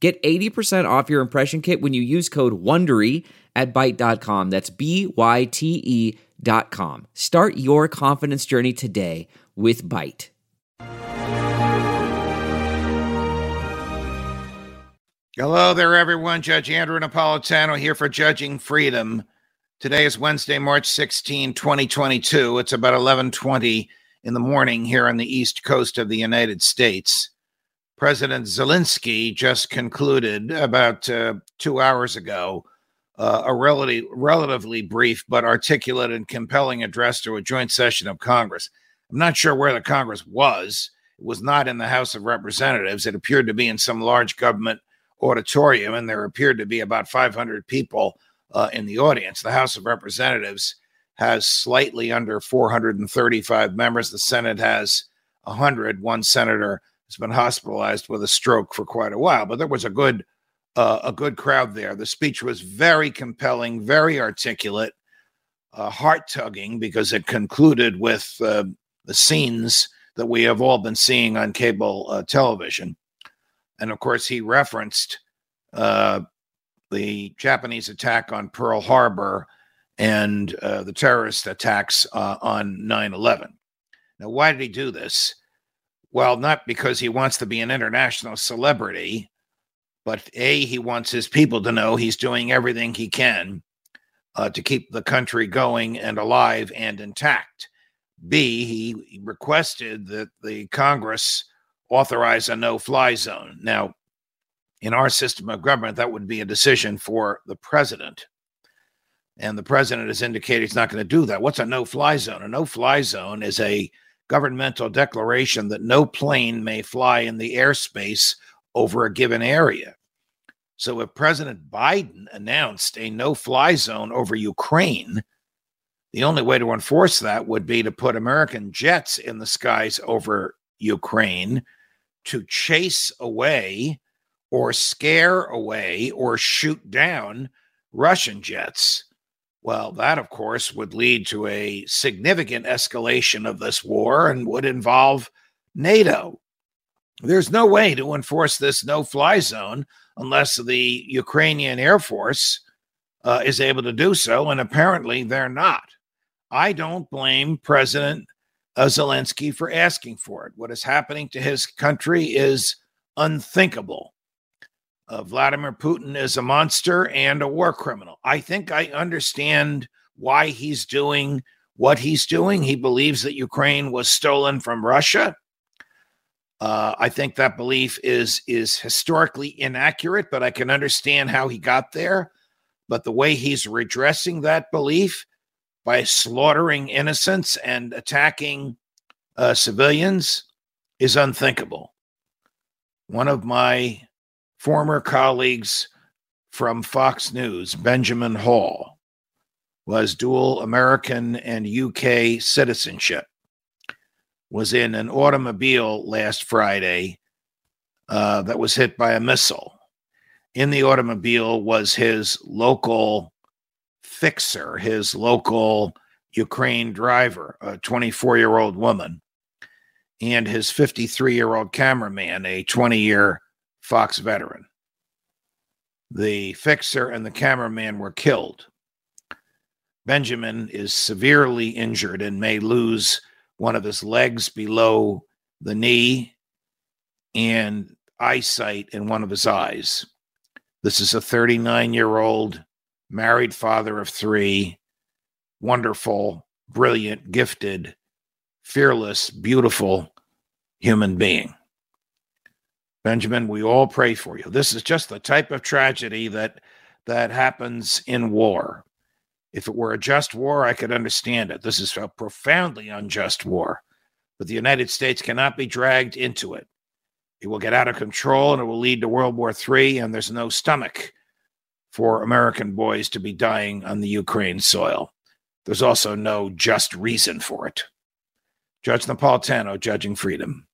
Get 80% off your impression kit when you use code WONDERY at Byte.com. That's B-Y-T-E dot com. Start your confidence journey today with Byte. Hello there, everyone. Judge Andrew Napolitano here for Judging Freedom. Today is Wednesday, March 16, 2022. It's about 1120 in the morning here on the east coast of the United States. President Zelensky just concluded about uh, two hours ago uh, a relatively, relatively brief but articulate and compelling address to a joint session of Congress. I'm not sure where the Congress was. It was not in the House of Representatives. It appeared to be in some large government auditorium, and there appeared to be about 500 people uh, in the audience. The House of Representatives has slightly under 435 members. The Senate has 100. One senator has been hospitalized with a stroke for quite a while, but there was a good uh, a good crowd there. The speech was very compelling, very articulate, uh, heart tugging because it concluded with uh, the scenes that we have all been seeing on cable uh, television, and of course he referenced uh, the Japanese attack on Pearl Harbor and uh, the terrorist attacks on 9 11. Now, why did he do this? Well, not because he wants to be an international celebrity, but A, he wants his people to know he's doing everything he can uh, to keep the country going and alive and intact. B, he requested that the Congress authorize a no fly zone. Now, in our system of government, that would be a decision for the president. And the president has indicated he's not going to do that. What's a no fly zone? A no fly zone is a governmental declaration that no plane may fly in the airspace over a given area. So if President Biden announced a no fly zone over Ukraine, the only way to enforce that would be to put American jets in the skies over Ukraine to chase away or scare away or shoot down Russian jets. Well, that, of course, would lead to a significant escalation of this war and would involve NATO. There's no way to enforce this no fly zone unless the Ukrainian Air Force uh, is able to do so. And apparently they're not. I don't blame President uh, Zelensky for asking for it. What is happening to his country is unthinkable. Uh, Vladimir Putin is a monster and a war criminal. I think I understand why he's doing what he's doing. He believes that Ukraine was stolen from Russia. Uh, I think that belief is is historically inaccurate, but I can understand how he got there. But the way he's redressing that belief by slaughtering innocents and attacking uh, civilians is unthinkable. One of my former colleagues from Fox News, Benjamin Hall, was dual American and UK citizenship, was in an automobile last Friday uh, that was hit by a missile. In the automobile was his local fixer, his local Ukraine driver, a 24 year old woman, and his 53 year old cameraman, a 20 year Fox veteran. The fixer and the cameraman were killed. Benjamin is severely injured and may lose one of his legs below the knee and eyesight in one of his eyes. This is a 39 year old married father of three, wonderful, brilliant, gifted, fearless, beautiful human being. Benjamin, we all pray for you. This is just the type of tragedy that that happens in war. If it were a just war, I could understand it. This is a profoundly unjust war, but the United States cannot be dragged into it. It will get out of control and it will lead to World War III, and there's no stomach for American boys to be dying on the Ukraine soil. There's also no just reason for it. Judge Napolitano, Judging Freedom.